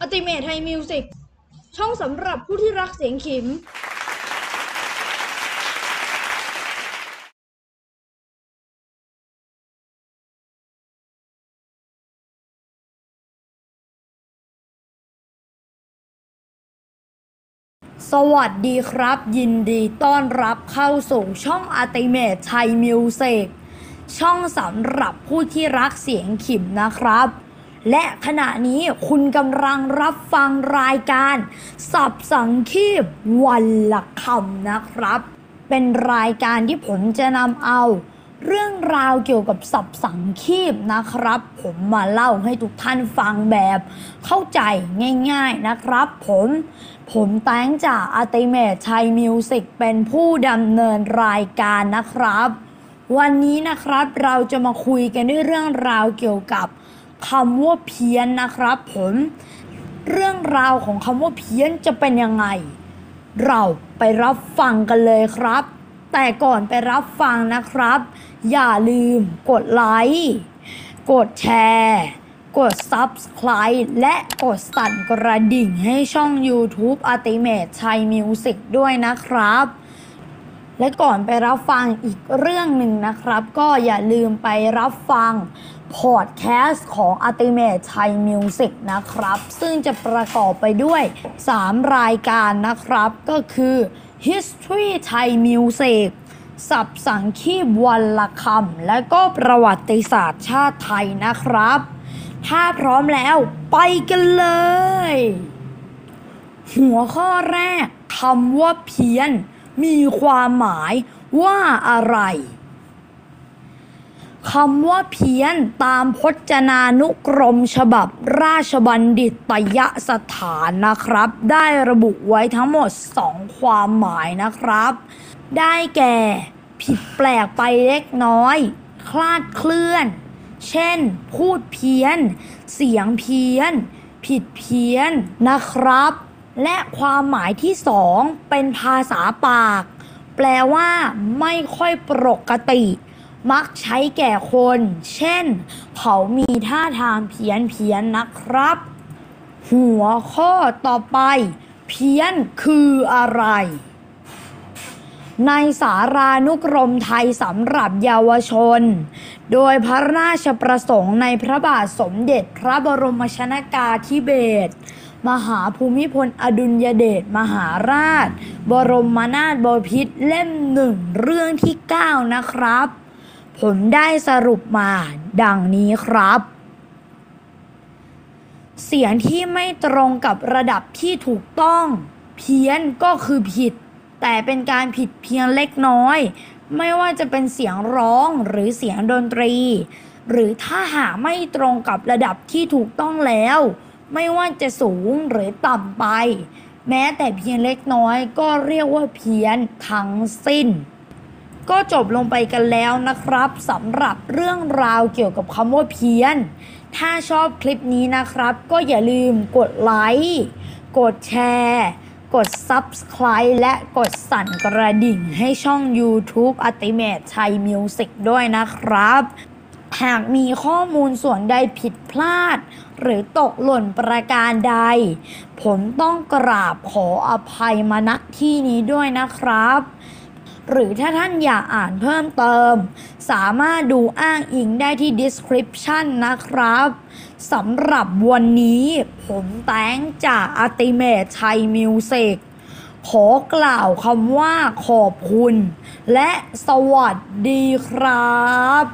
Ultimate Thai Music ช่องสำหรับผู้ที่รักเสียงขิมสวัสดีครับ ยินดีต้อนรับเข้าสู่ช่อง Ultimate Thai Music ช่องสำหรับผู้ที่รักเสียงขิมนะครับ และขณะนี้คุณกำลังรับฟังรายการ สับสังคีบวันละคำนะครับ เป็นรายการที่ผมจะนำเอา เรื่องราวเกี่ยวกับสับสังคีบนะครับ ผมมาเล่าให้ทุกท่านฟังแบบเข้าใจง่ายๆนะครับ ผมผมแตงจากอัติเมทชัยมิวสิกเป็นผู้ดำเนินรายการนะครับ วันนี้นะครับเราจะมาคุยกันด้วยเรื่องราวเกี่ยวกับ คำว่าเพี้ยนนะครับผมเรื่องราวของคำว่าเพี้ยนจะเป็นยังไง เราไปรับฟังกันเลยครับ แต่ก่อนไปรับฟังนะครับ อย่าลืมกดไลค์กดแชร์กด Subscribe และกดสั่นกระดิ่งให้ช่อง YouTube Ultimate ชัย Music ด้วยนะครับ และก่อนไปรับฟังอีกเรื่องหนึ่งนะครับ ก็อย่าลืมไปรับฟังพอดแคสต์ของ Ultimate ชัย Music นะครับ ซึ่งจะประกอบไปด้วย 3 รายการนะครับก็คือ History Thai Music สับสังคีบวันละคำและก็ประวัติศาสตร์ชาติไทยนะครับ ถ้าพร้อมแล้วไปกันเลย หัวข้อแรกคำว่าเพี้ยน มีความหมายว่าอะไรคำว่าเพี้ยนตามพจนานุกรมฉบับราชบัณฑิตยสถานนะครับ ได้ระบุไว้ทั้งหมด 2 ความหมายนะครับ ได้แก่ ผิดแปลกไปเล็กน้อย คลาดเคลื่อน เช่น พูดเพี้ยน เสียงเพี้ยน ผิดเพี้ยนนะครับ และความหมายที่สองเป็นภาษาปาก แปลว่าไม่ค่อยปกติ มักใช้แก่คน เช่น เขามีท่าทางเพี้ยนเพี้ยนนะครับ หัวข้อต่อไป เพี้ยนคืออะไร ในสารานุกรมไทยสำหรับเยาวชน โดยพระราชประสงค์ในพระบาทสมเด็จพระบรมชนากาธิเบศร มหาภูมิพลอดุลยเดชมหาราช บรมนาถบพิตรเล่มหนึ่งเรื่องที่ 9 นะครับ ผมได้สรุปมาดังนี้ครับ เสียงที่ไม่ตรงกับระดับที่ถูกต้อง เพี้ยนก็คือผิด แต่เป็นการผิดเพียงเล็กน้อย ไม่ว่าจะเป็นเสียงร้องหรือเสียงดนตรี หรือถ้าหาไม่ตรงกับระดับที่ถูกต้องแล้ว ไม่ว่าจะสูงหรือต่ำไป แม้แต่เพียงเล็กน้อยก็เรียกว่าเพี้ยนทั้งสิ้น ก็จบลงไปกันแล้วนะครับสำหรับเรื่องราวเกี่ยวกับคำว่าเพี้ยน ถ้าชอบคลิปนี้นะครับ ก็อย่าลืมกดไลค์กดแชร์กด Subscribe และกดสั่นกระดิ่งให้ช่อง YouTube Ultimate ชัย Music ด้วยนะครับ หากมีข้อมูลส่วนใดผิดพลาด หรือตกหล่นประการใด ผมต้องกราบขออภัยมาณที่นี้ด้วยนะครับ หรือถ้าท่านอยากอ่านเพิ่มเติม สามารถดูอ้างอิงได้ที่ description นะครับสำหรับวันนี้ผมแตงจาก Ultimate ชัย Music ขอกล่าวคำว่าขอบคุณ และสวัสดีครับ